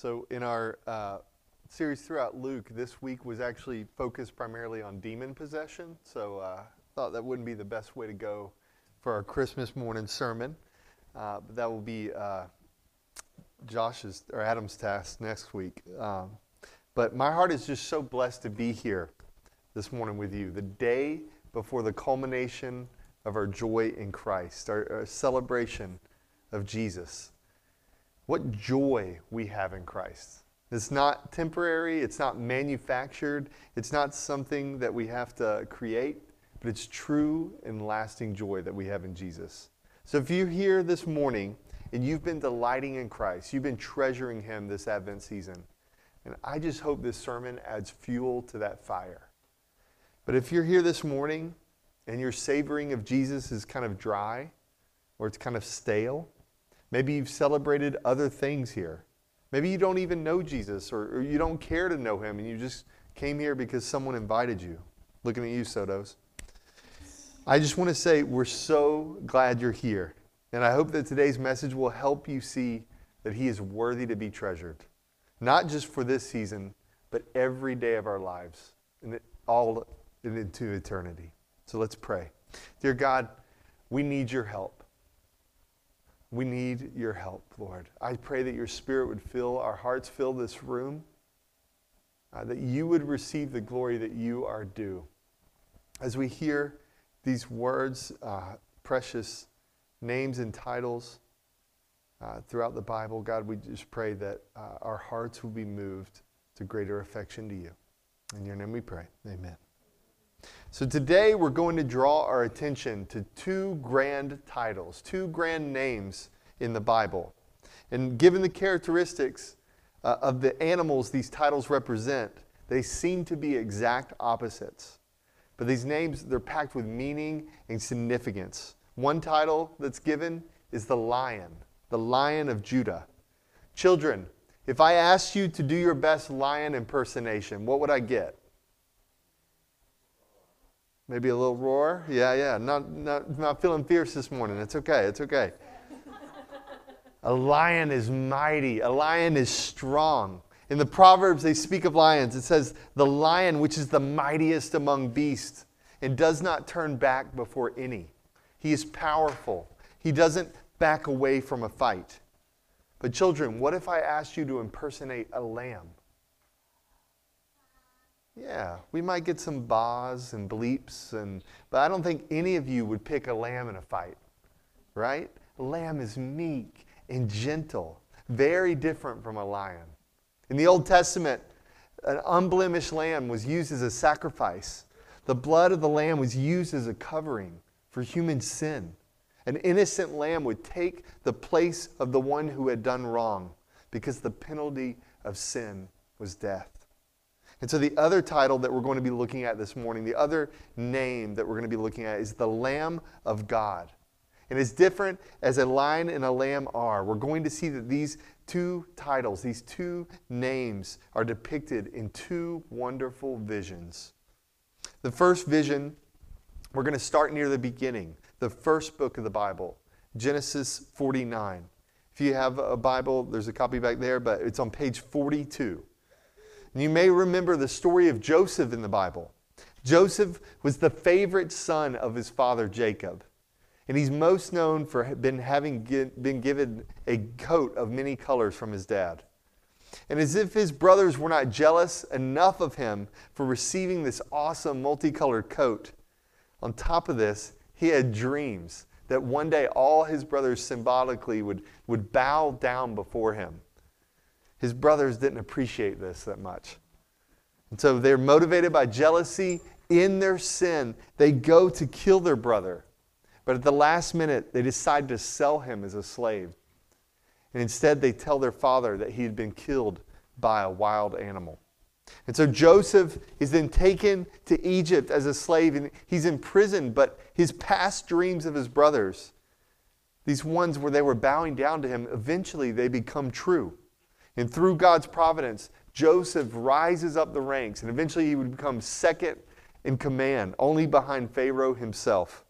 So, in our uh, series throughout Luke, this week was actually focused primarily on demon possession. So, uh, thought that wouldn't be the best way to go for our Christmas morning sermon. Uh, but that will be uh, Josh's or Adam's task next week. Um, but my heart is just so blessed to be here this morning with you, the day before the culmination of our joy in Christ, our, our celebration of Jesus. What joy we have in Christ. It's not temporary, it's not manufactured, it's not something that we have to create, but it's true and lasting joy that we have in Jesus. So if you're here this morning and you've been delighting in Christ, you've been treasuring Him this Advent season, and I just hope this sermon adds fuel to that fire. But if you're here this morning and your savoring of Jesus is kind of dry or it's kind of stale, maybe you've celebrated other things here. Maybe you don't even know Jesus or, or you don't care to know him and you just came here because someone invited you. Looking at you, Sotos. I just want to say we're so glad you're here. And I hope that today's message will help you see that he is worthy to be treasured. Not just for this season, but every day of our lives and all into eternity. So let's pray. Dear God, we need your help. We need your help, Lord. I pray that your spirit would fill our hearts, fill this room, uh, that you would receive the glory that you are due. As we hear these words, uh, precious names and titles uh, throughout the Bible, God, we just pray that uh, our hearts will be moved to greater affection to you. In your name we pray. Amen. So today we're going to draw our attention to two grand titles, two grand names in the Bible. And given the characteristics uh, of the animals these titles represent, they seem to be exact opposites. But these names, they're packed with meaning and significance. One title that's given is the lion, the lion of Judah. Children, if I asked you to do your best lion impersonation, what would I get? Maybe a little roar? Yeah, yeah. Not, not, not feeling fierce this morning. It's okay. It's okay. a lion is mighty, a lion is strong. In the Proverbs, they speak of lions. It says, the lion, which is the mightiest among beasts, and does not turn back before any. He is powerful. He doesn't back away from a fight. But, children, what if I asked you to impersonate a lamb? Yeah, we might get some baas and bleeps, and, but I don't think any of you would pick a lamb in a fight, right? A lamb is meek and gentle, very different from a lion. In the Old Testament, an unblemished lamb was used as a sacrifice. The blood of the lamb was used as a covering for human sin. An innocent lamb would take the place of the one who had done wrong because the penalty of sin was death. And so, the other title that we're going to be looking at this morning, the other name that we're going to be looking at is the Lamb of God. And as different as a lion and a lamb are, we're going to see that these two titles, these two names, are depicted in two wonderful visions. The first vision, we're going to start near the beginning, the first book of the Bible, Genesis 49. If you have a Bible, there's a copy back there, but it's on page 42. And you may remember the story of Joseph in the Bible. Joseph was the favorite son of his father Jacob. And he's most known for been having been given a coat of many colors from his dad. And as if his brothers were not jealous enough of him for receiving this awesome multicolored coat, on top of this, he had dreams that one day all his brothers symbolically would, would bow down before him. His brothers didn't appreciate this that much. And so they're motivated by jealousy in their sin. They go to kill their brother. But at the last minute, they decide to sell him as a slave. And instead, they tell their father that he had been killed by a wild animal. And so Joseph is then taken to Egypt as a slave, and he's imprisoned, but his past dreams of his brothers, these ones where they were bowing down to him, eventually they become true. And through God's providence, Joseph rises up the ranks, and eventually he would become second in command, only behind Pharaoh himself.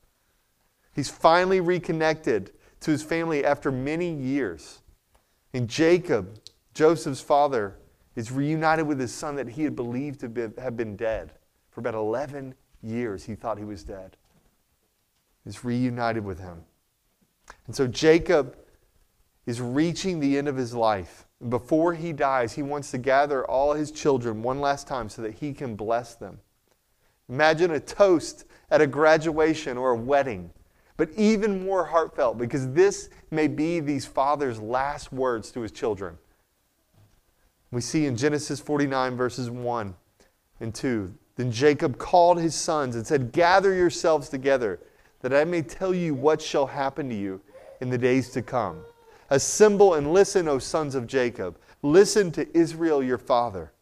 He's finally reconnected to his family after many years. And Jacob, Joseph's father is reunited with his son that he had believed to be, have been dead. For about 11 years, he thought he was dead. He's reunited with him. And so Jacob is reaching the end of his life. Before he dies, he wants to gather all his children one last time so that he can bless them. Imagine a toast at a graduation or a wedding, but even more heartfelt because this may be these fathers' last words to his children. We see in Genesis 49, verses 1 and 2. Then Jacob called his sons and said, Gather yourselves together, that I may tell you what shall happen to you in the days to come. Assemble and listen, O sons of Jacob. Listen to Israel your father.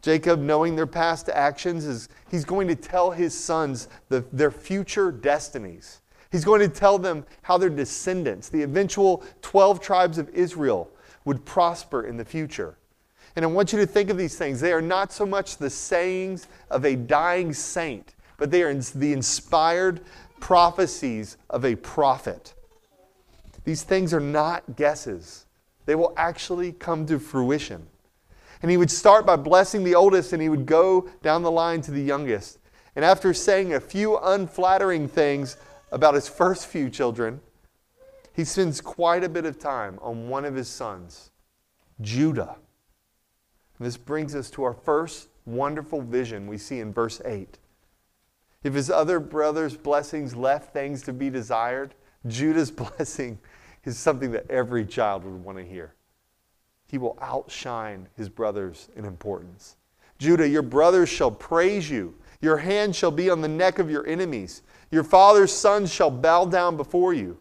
Jacob, knowing their past actions, is he's going to tell his sons the, their future destinies. He's going to tell them how their descendants, the eventual 12 tribes of Israel, would prosper in the future. And I want you to think of these things. They are not so much the sayings of a dying saint, but they are the inspired prophecies of a prophet. These things are not guesses, they will actually come to fruition. And he would start by blessing the oldest and he would go down the line to the youngest. And after saying a few unflattering things about his first few children, he spends quite a bit of time on one of his sons, Judah. And this brings us to our first wonderful vision we see in verse 8. If his other brothers' blessings left things to be desired, Judah's blessing is something that every child would want to hear. He will outshine his brothers in importance. Judah, your brothers shall praise you. Your hand shall be on the neck of your enemies. Your father's sons shall bow down before you.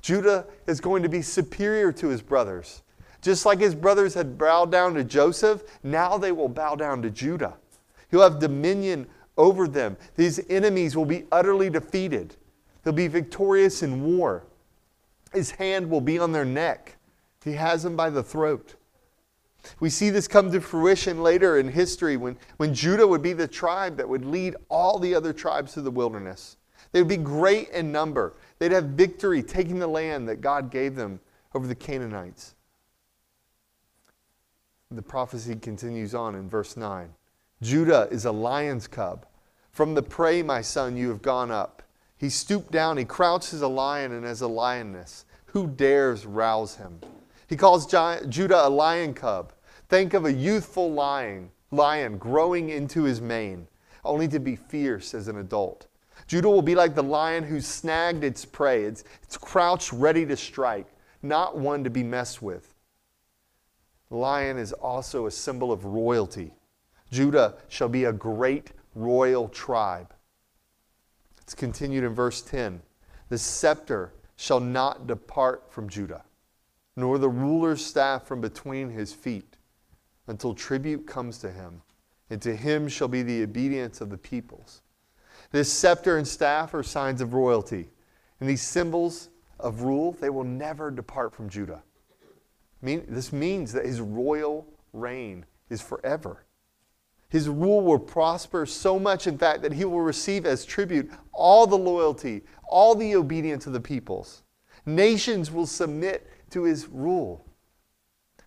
Judah is going to be superior to his brothers. Just like his brothers had bowed down to Joseph, now they will bow down to Judah. He'll have dominion over them. These enemies will be utterly defeated. He'll be victorious in war. His hand will be on their neck. He has them by the throat. We see this come to fruition later in history when, when Judah would be the tribe that would lead all the other tribes through the wilderness. They would be great in number. They'd have victory taking the land that God gave them over the Canaanites. The prophecy continues on in verse 9. Judah is a lion's cub. From the prey, my son, you have gone up. He stooped down, he crouched as a lion and as a lioness. Who dares rouse him? He calls Judah a lion cub. Think of a youthful lion, lion growing into his mane, only to be fierce as an adult. Judah will be like the lion who's snagged its prey. It's, it's crouched ready to strike, not one to be messed with. The lion is also a symbol of royalty. Judah shall be a great royal tribe. It's continued in verse 10. The scepter shall not depart from Judah, nor the ruler's staff from between his feet, until tribute comes to him, and to him shall be the obedience of the peoples. This scepter and staff are signs of royalty. And these symbols of rule, they will never depart from Judah. This means that his royal reign is forever. His rule will prosper so much, in fact, that he will receive as tribute all the loyalty, all the obedience of the peoples. Nations will submit to his rule.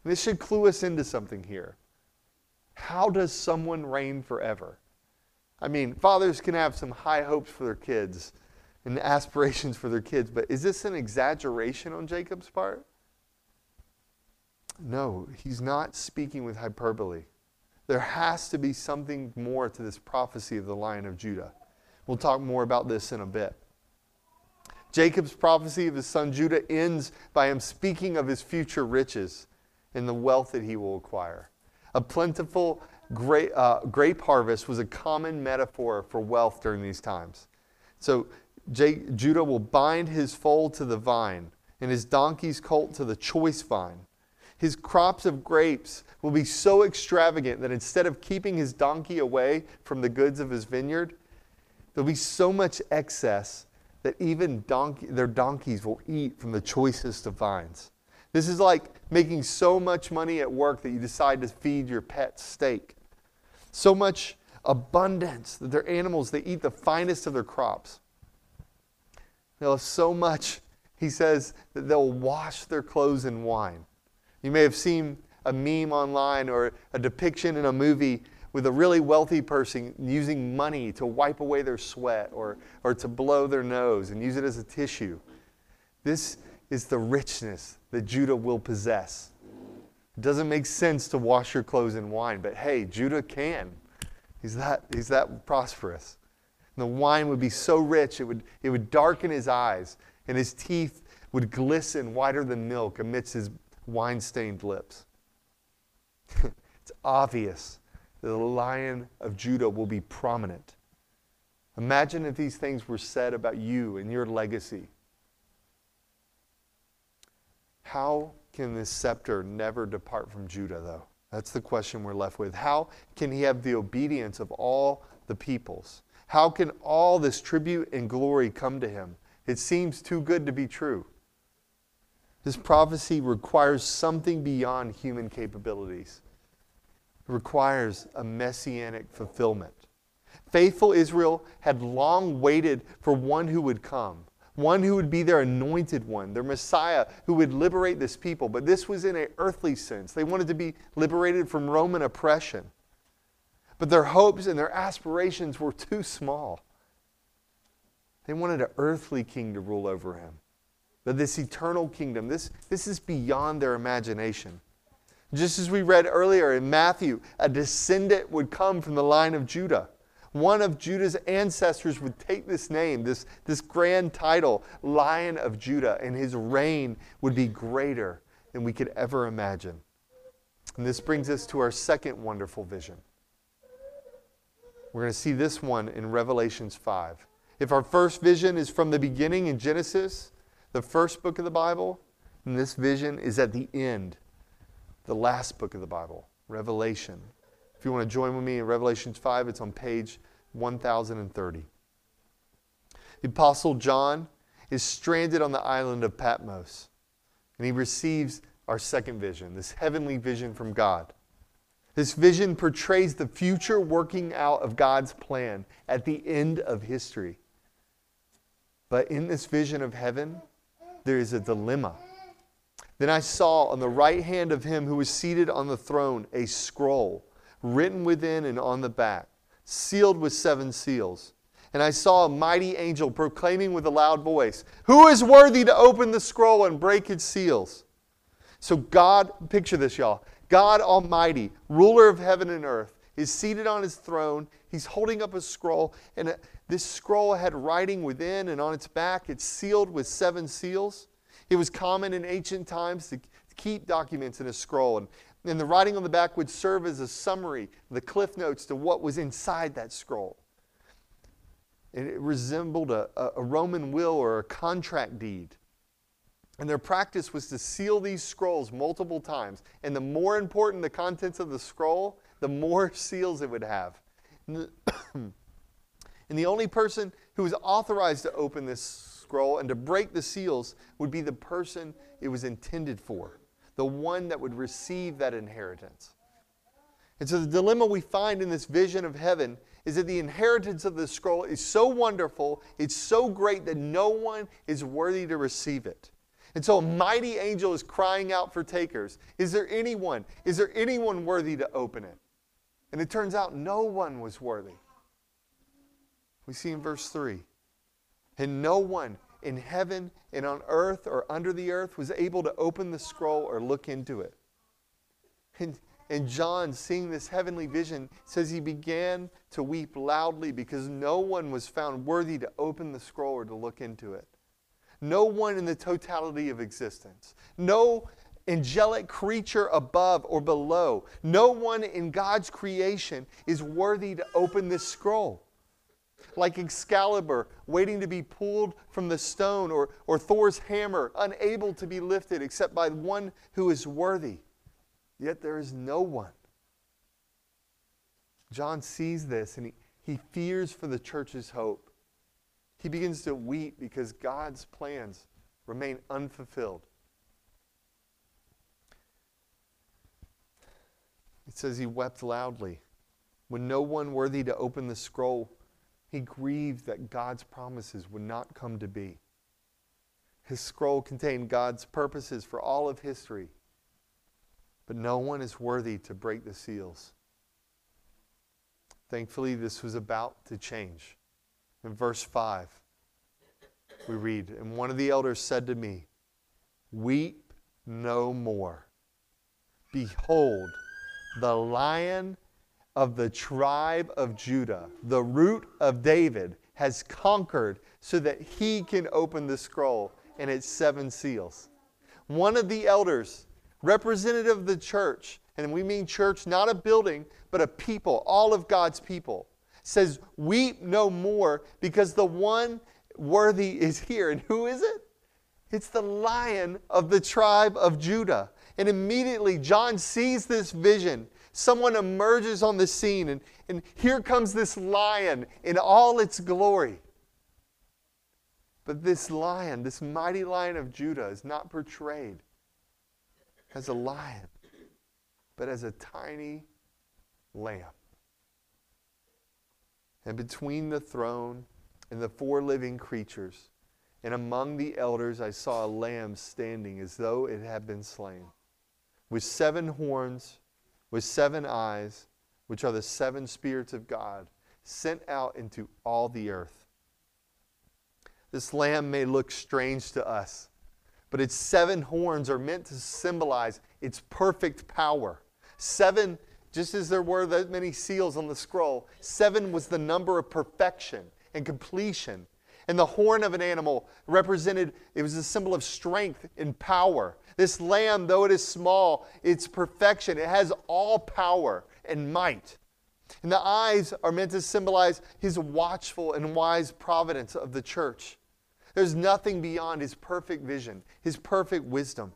This should clue us into something here. How does someone reign forever? I mean, fathers can have some high hopes for their kids and aspirations for their kids, but is this an exaggeration on Jacob's part? No, he's not speaking with hyperbole. There has to be something more to this prophecy of the Lion of Judah. We'll talk more about this in a bit. Jacob's prophecy of his son Judah ends by him speaking of his future riches and the wealth that he will acquire. A plentiful grape, uh, grape harvest was a common metaphor for wealth during these times. So J- Judah will bind his foal to the vine and his donkey's colt to the choice vine. His crops of grapes will be so extravagant that instead of keeping his donkey away from the goods of his vineyard, there'll be so much excess that even donkey, their donkeys will eat from the choicest of vines. This is like making so much money at work that you decide to feed your pet steak. So much abundance that their animals, they eat the finest of their crops. They'll have so much, he says, that they'll wash their clothes in wine. You may have seen a meme online or a depiction in a movie with a really wealthy person using money to wipe away their sweat or, or to blow their nose and use it as a tissue. This is the richness that Judah will possess. It doesn't make sense to wash your clothes in wine, but hey, Judah can. He's that, he's that prosperous. And the wine would be so rich, it would, it would darken his eyes, and his teeth would glisten whiter than milk amidst his wine stained lips. it's obvious that the lion of Judah will be prominent. Imagine if these things were said about you and your legacy. How can this scepter never depart from Judah, though? That's the question we're left with. How can he have the obedience of all the peoples? How can all this tribute and glory come to him? It seems too good to be true. This prophecy requires something beyond human capabilities. It requires a messianic fulfillment. Faithful Israel had long waited for one who would come, one who would be their anointed one, their Messiah who would liberate this people. But this was in an earthly sense. They wanted to be liberated from Roman oppression. But their hopes and their aspirations were too small. They wanted an earthly king to rule over him. But this eternal kingdom, this, this is beyond their imagination. Just as we read earlier in Matthew, a descendant would come from the line of Judah. One of Judah's ancestors would take this name, this, this grand title, Lion of Judah, and his reign would be greater than we could ever imagine. And this brings us to our second wonderful vision. We're going to see this one in Revelations 5. If our first vision is from the beginning in Genesis, the first book of the Bible, and this vision is at the end, the last book of the Bible, Revelation. If you want to join with me in Revelation 5, it's on page 1030. The Apostle John is stranded on the island of Patmos, and he receives our second vision, this heavenly vision from God. This vision portrays the future working out of God's plan at the end of history. But in this vision of heaven, there is a dilemma. Then I saw on the right hand of him who was seated on the throne a scroll written within and on the back, sealed with seven seals. And I saw a mighty angel proclaiming with a loud voice, Who is worthy to open the scroll and break its seals? So, God, picture this, y'all. God Almighty, ruler of heaven and earth, is seated on his throne. He's holding up a scroll, and this scroll had writing within, and on its back it's sealed with seven seals. It was common in ancient times to keep documents in a scroll, and, and the writing on the back would serve as a summary, the cliff notes to what was inside that scroll. And it resembled a, a Roman will or a contract deed. And their practice was to seal these scrolls multiple times. And the more important the contents of the scroll, the more seals it would have. And the only person who was authorized to open this scroll and to break the seals would be the person it was intended for, the one that would receive that inheritance. And so the dilemma we find in this vision of heaven is that the inheritance of the scroll is so wonderful, it's so great that no one is worthy to receive it. And so a mighty angel is crying out for takers. Is there anyone? Is there anyone worthy to open it? And it turns out no one was worthy. We see in verse 3 And no one in heaven and on earth or under the earth was able to open the scroll or look into it. And, and John, seeing this heavenly vision, says he began to weep loudly because no one was found worthy to open the scroll or to look into it. No one in the totality of existence. No angelic creature above or below. No one in God's creation is worthy to open this scroll like Excalibur, waiting to be pulled from the stone, or, or Thor's hammer, unable to be lifted except by one who is worthy. Yet there is no one. John sees this and he, he fears for the church's hope. He begins to weep because God's plans remain unfulfilled. It says he wept loudly. When no one worthy to open the scroll he grieved that God's promises would not come to be. His scroll contained God's purposes for all of history. but no one is worthy to break the seals. Thankfully, this was about to change. In verse 5, we read, And one of the elders said to me, Weep no more. Behold, the lion of the tribe of Judah, the root of David, has conquered so that he can open the scroll and its seven seals. One of the elders, representative of the church, and we mean church, not a building, but a people, all of God's people, says, Weep no more because the one worthy is here. And who is it? It's the lion of the tribe of Judah. And immediately John sees this vision. Someone emerges on the scene, and, and here comes this lion in all its glory. But this lion, this mighty lion of Judah, is not portrayed as a lion, but as a tiny lamb. And between the throne and the four living creatures, and among the elders, I saw a lamb standing as though it had been slain, with seven horns, with seven eyes, which are the seven spirits of God, sent out into all the earth. This lamb may look strange to us, but its seven horns are meant to symbolize its perfect power. Seven just as there were that many seals on the scroll, seven was the number of perfection and completion. And the horn of an animal represented, it was a symbol of strength and power. This lamb, though it is small, it's perfection. It has all power and might. And the eyes are meant to symbolize his watchful and wise providence of the church. There's nothing beyond his perfect vision, his perfect wisdom.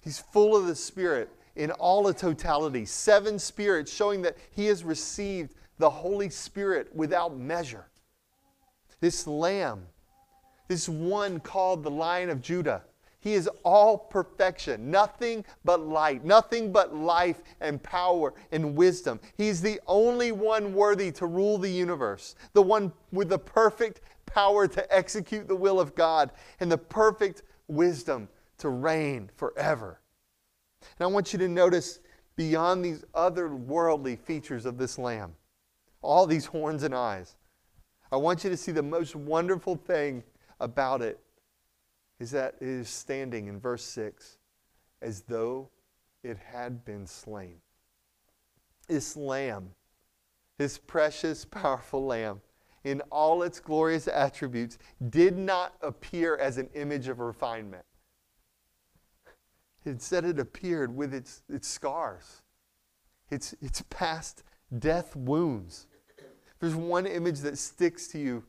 He's full of the Spirit in all of totality. Seven spirits showing that he has received the Holy Spirit without measure. This lamb, this one called the Lion of Judah, he is all perfection, nothing but light, nothing but life and power and wisdom. He's the only one worthy to rule the universe, the one with the perfect power to execute the will of God and the perfect wisdom to reign forever. And I want you to notice beyond these otherworldly features of this lamb, all these horns and eyes, I want you to see the most wonderful thing about it is that it is standing in verse 6 as though it had been slain. This lamb, this precious, powerful lamb, in all its glorious attributes, did not appear as an image of refinement. Instead, it appeared with its, its scars, its, its past death wounds. There's one image that sticks to you,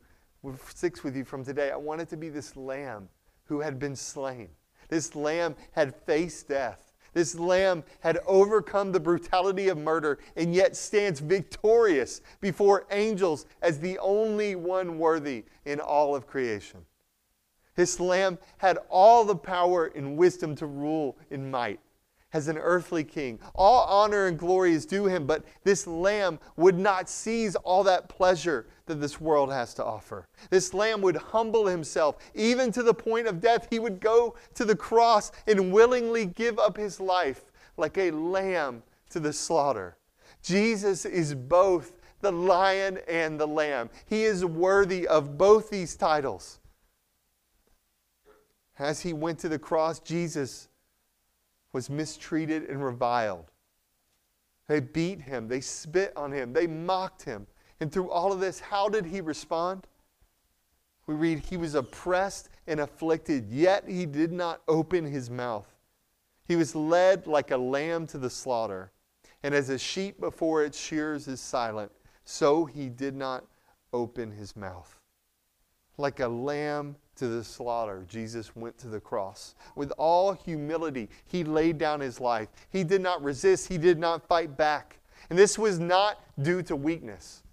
sticks with you from today. I want it to be this lamb who had been slain. This lamb had faced death. This lamb had overcome the brutality of murder and yet stands victorious before angels as the only one worthy in all of creation. This lamb had all the power and wisdom to rule in might as an earthly king. All honor and glory is due him, but this lamb would not seize all that pleasure that this world has to offer. This lamb would humble himself, even to the point of death. He would go to the cross and willingly give up his life like a lamb to the slaughter. Jesus is both the lion and the lamb. He is worthy of both these titles. As he went to the cross, Jesus was mistreated and reviled. They beat him, they spit on him, they mocked him. And through all of this, how did he respond? We read, He was oppressed and afflicted, yet he did not open his mouth. He was led like a lamb to the slaughter, and as a sheep before its shears is silent, so he did not open his mouth. Like a lamb to the slaughter, Jesus went to the cross. With all humility, he laid down his life. He did not resist, he did not fight back. And this was not due to weakness.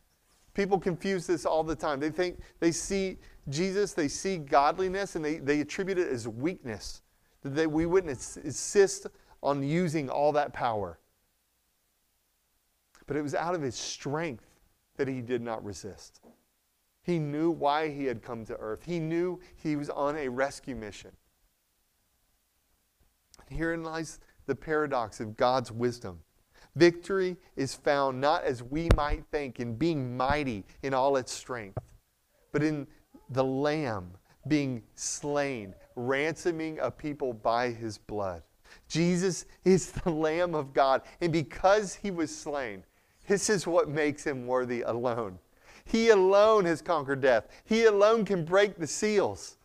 People confuse this all the time. They think they see Jesus, they see godliness, and they, they attribute it as weakness. That we wouldn't insist on using all that power. But it was out of his strength that he did not resist. He knew why he had come to earth. He knew he was on a rescue mission. Herein lies the paradox of God's wisdom. Victory is found not as we might think in being mighty in all its strength, but in the Lamb being slain, ransoming a people by his blood. Jesus is the Lamb of God, and because he was slain, this is what makes him worthy alone. He alone has conquered death. He alone can break the seals.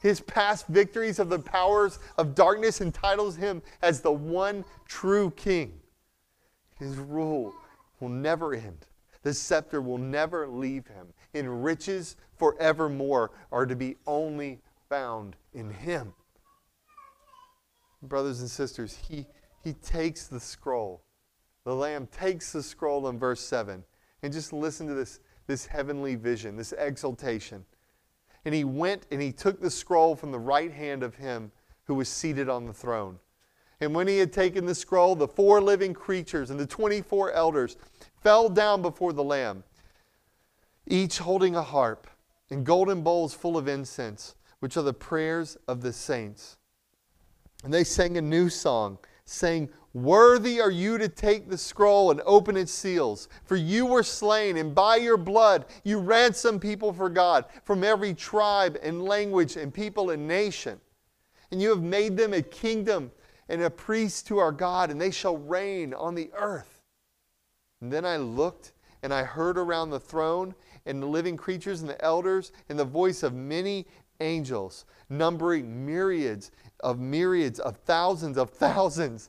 His past victories of the powers of darkness entitles him as the one true king. His rule will never end. The scepter will never leave him. And riches forevermore are to be only found in him. Brothers and sisters, he, he takes the scroll. The Lamb takes the scroll in verse 7. And just listen to this, this heavenly vision, this exaltation. And he went and he took the scroll from the right hand of him who was seated on the throne. And when he had taken the scroll, the four living creatures and the 24 elders fell down before the Lamb, each holding a harp and golden bowls full of incense, which are the prayers of the saints. And they sang a new song, saying, Worthy are you to take the scroll and open its seals, for you were slain, and by your blood you ransomed people for God from every tribe and language and people and nation. And you have made them a kingdom and a priest to our God, and they shall reign on the earth. And then I looked, and I heard around the throne, and the living creatures, and the elders, and the voice of many angels, numbering myriads of myriads of thousands of thousands,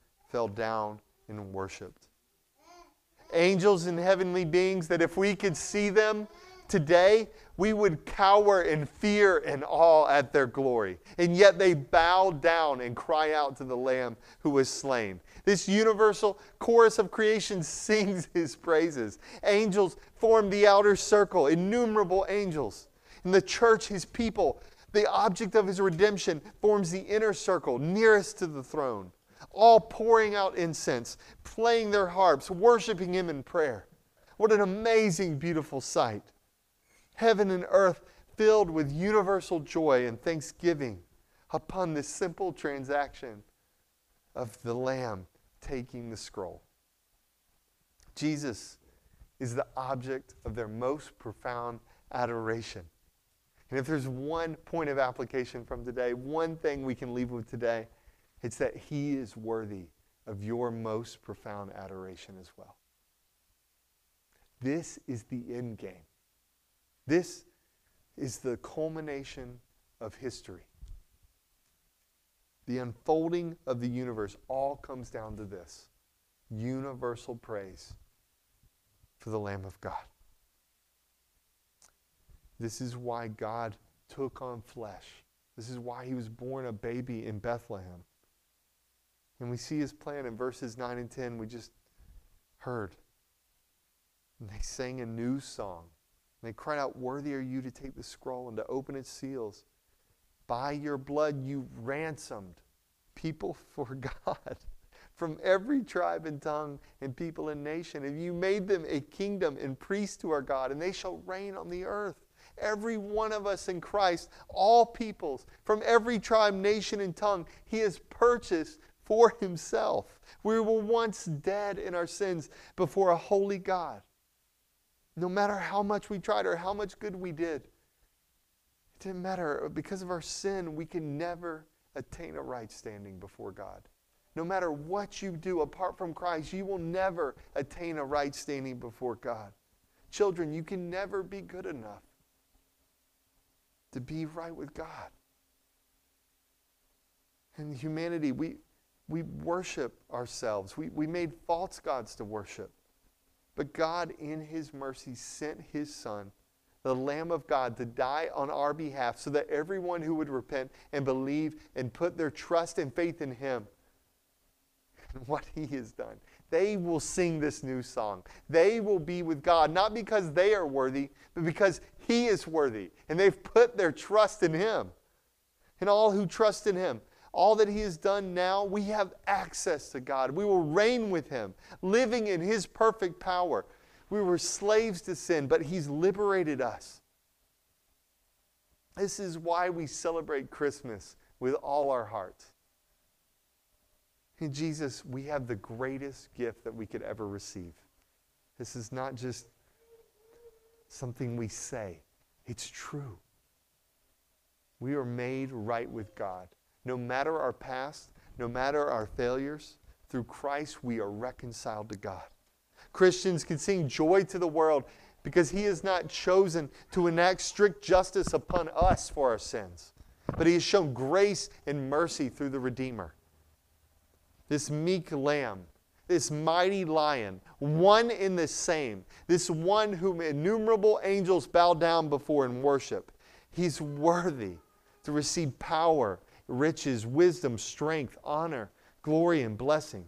fell down and worshiped. Angels and heavenly beings that if we could see them today, we would cower in fear and awe at their glory. And yet they bow down and cry out to the Lamb who was slain. This universal chorus of creation sings his praises. Angels form the outer circle, innumerable angels. In the church, his people, the object of his redemption, forms the inner circle nearest to the throne, all pouring out incense, playing their harps, worshiping him in prayer. What an amazing, beautiful sight heaven and earth filled with universal joy and thanksgiving upon this simple transaction of the Lamb taking the scroll. Jesus is the object of their most profound adoration. And if there's one point of application from today, one thing we can leave with today, it's that He is worthy of your most profound adoration as well. This is the end game. This is the culmination of history. The unfolding of the universe all comes down to this universal praise for the Lamb of God. This is why God took on flesh. This is why he was born a baby in Bethlehem. And we see his plan in verses 9 and 10 we just heard. And they sang a new song. And they cried out, Worthy are you to take the scroll and to open its seals. By your blood you ransomed people for God from every tribe and tongue and people and nation. And you made them a kingdom and priests to our God, and they shall reign on the earth. Every one of us in Christ, all peoples, from every tribe, nation, and tongue, He has purchased for Himself. We were once dead in our sins before a holy God. No matter how much we tried or how much good we did, it didn't matter. Because of our sin, we can never attain a right standing before God. No matter what you do apart from Christ, you will never attain a right standing before God. Children, you can never be good enough to be right with God. And humanity, we, we worship ourselves. We, we made false gods to worship. But God, in His mercy, sent His Son, the Lamb of God, to die on our behalf so that everyone who would repent and believe and put their trust and faith in Him and what he has done. They will sing this new song. They will be with God, not because they are worthy, but because he is worthy. And they've put their trust in him. And all who trust in him, all that he has done now, we have access to God. We will reign with him, living in his perfect power. We were slaves to sin, but he's liberated us. This is why we celebrate Christmas with all our hearts. In Jesus, we have the greatest gift that we could ever receive. This is not just something we say, it's true. We are made right with God. No matter our past, no matter our failures, through Christ we are reconciled to God. Christians can sing joy to the world because He has not chosen to enact strict justice upon us for our sins, but He has shown grace and mercy through the Redeemer this meek lamb, this mighty lion, one in the same, this one whom innumerable angels bow down before and worship. He's worthy to receive power, riches, wisdom, strength, honor, glory, and blessing.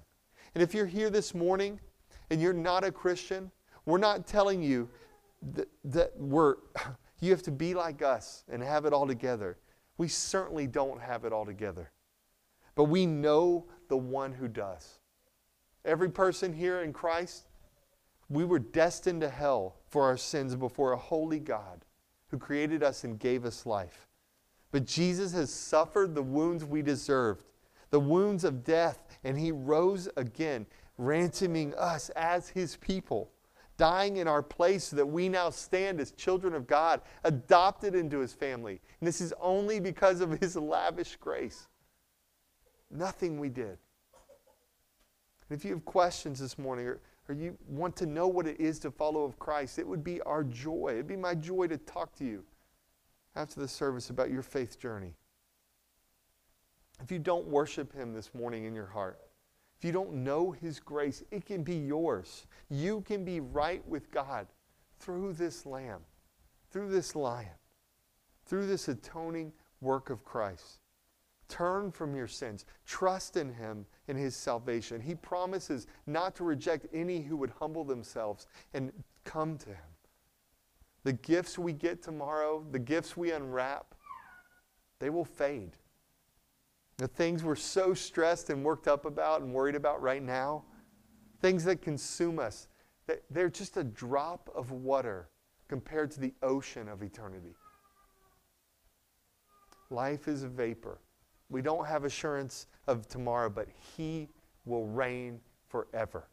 And if you're here this morning and you're not a Christian, we're not telling you that, that we're, you have to be like us and have it all together. We certainly don't have it all together. But we know the one who does. Every person here in Christ, we were destined to hell for our sins before a holy God who created us and gave us life. But Jesus has suffered the wounds we deserved, the wounds of death, and he rose again, ransoming us as his people, dying in our place so that we now stand as children of God, adopted into his family. And this is only because of his lavish grace. Nothing we did. And if you have questions this morning or, or you want to know what it is to follow of Christ, it would be our joy. It'd be my joy to talk to you after the service about your faith journey. If you don't worship Him this morning in your heart, if you don't know His grace, it can be yours. You can be right with God through this Lamb, through this Lion, through this atoning work of Christ. Turn from your sins. Trust in Him and His salvation. He promises not to reject any who would humble themselves and come to Him. The gifts we get tomorrow, the gifts we unwrap, they will fade. The things we're so stressed and worked up about and worried about right now, things that consume us, they're just a drop of water compared to the ocean of eternity. Life is a vapor. We don't have assurance of tomorrow, but He will reign forever.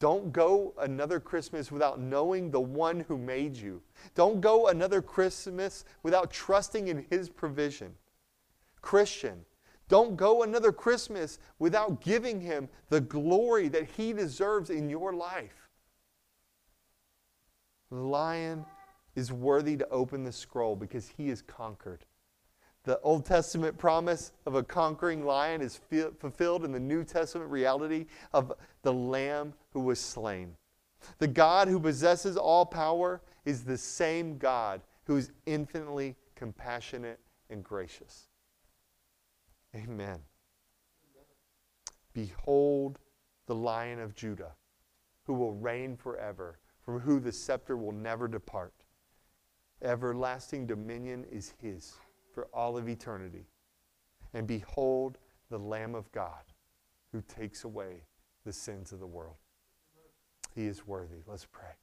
Don't go another Christmas without knowing the one who made you. Don't go another Christmas without trusting in His provision. Christian, don't go another Christmas without giving Him the glory that He deserves in your life. The lion is worthy to open the scroll because He is conquered. The Old Testament promise of a conquering lion is fulfilled in the New Testament reality of the Lamb who was slain. The God who possesses all power is the same God who is infinitely compassionate and gracious. Amen. Behold the Lion of Judah, who will reign forever, from whom the scepter will never depart. Everlasting dominion is his for all of eternity. And behold the Lamb of God who takes away the sins of the world. He is worthy. Let's pray.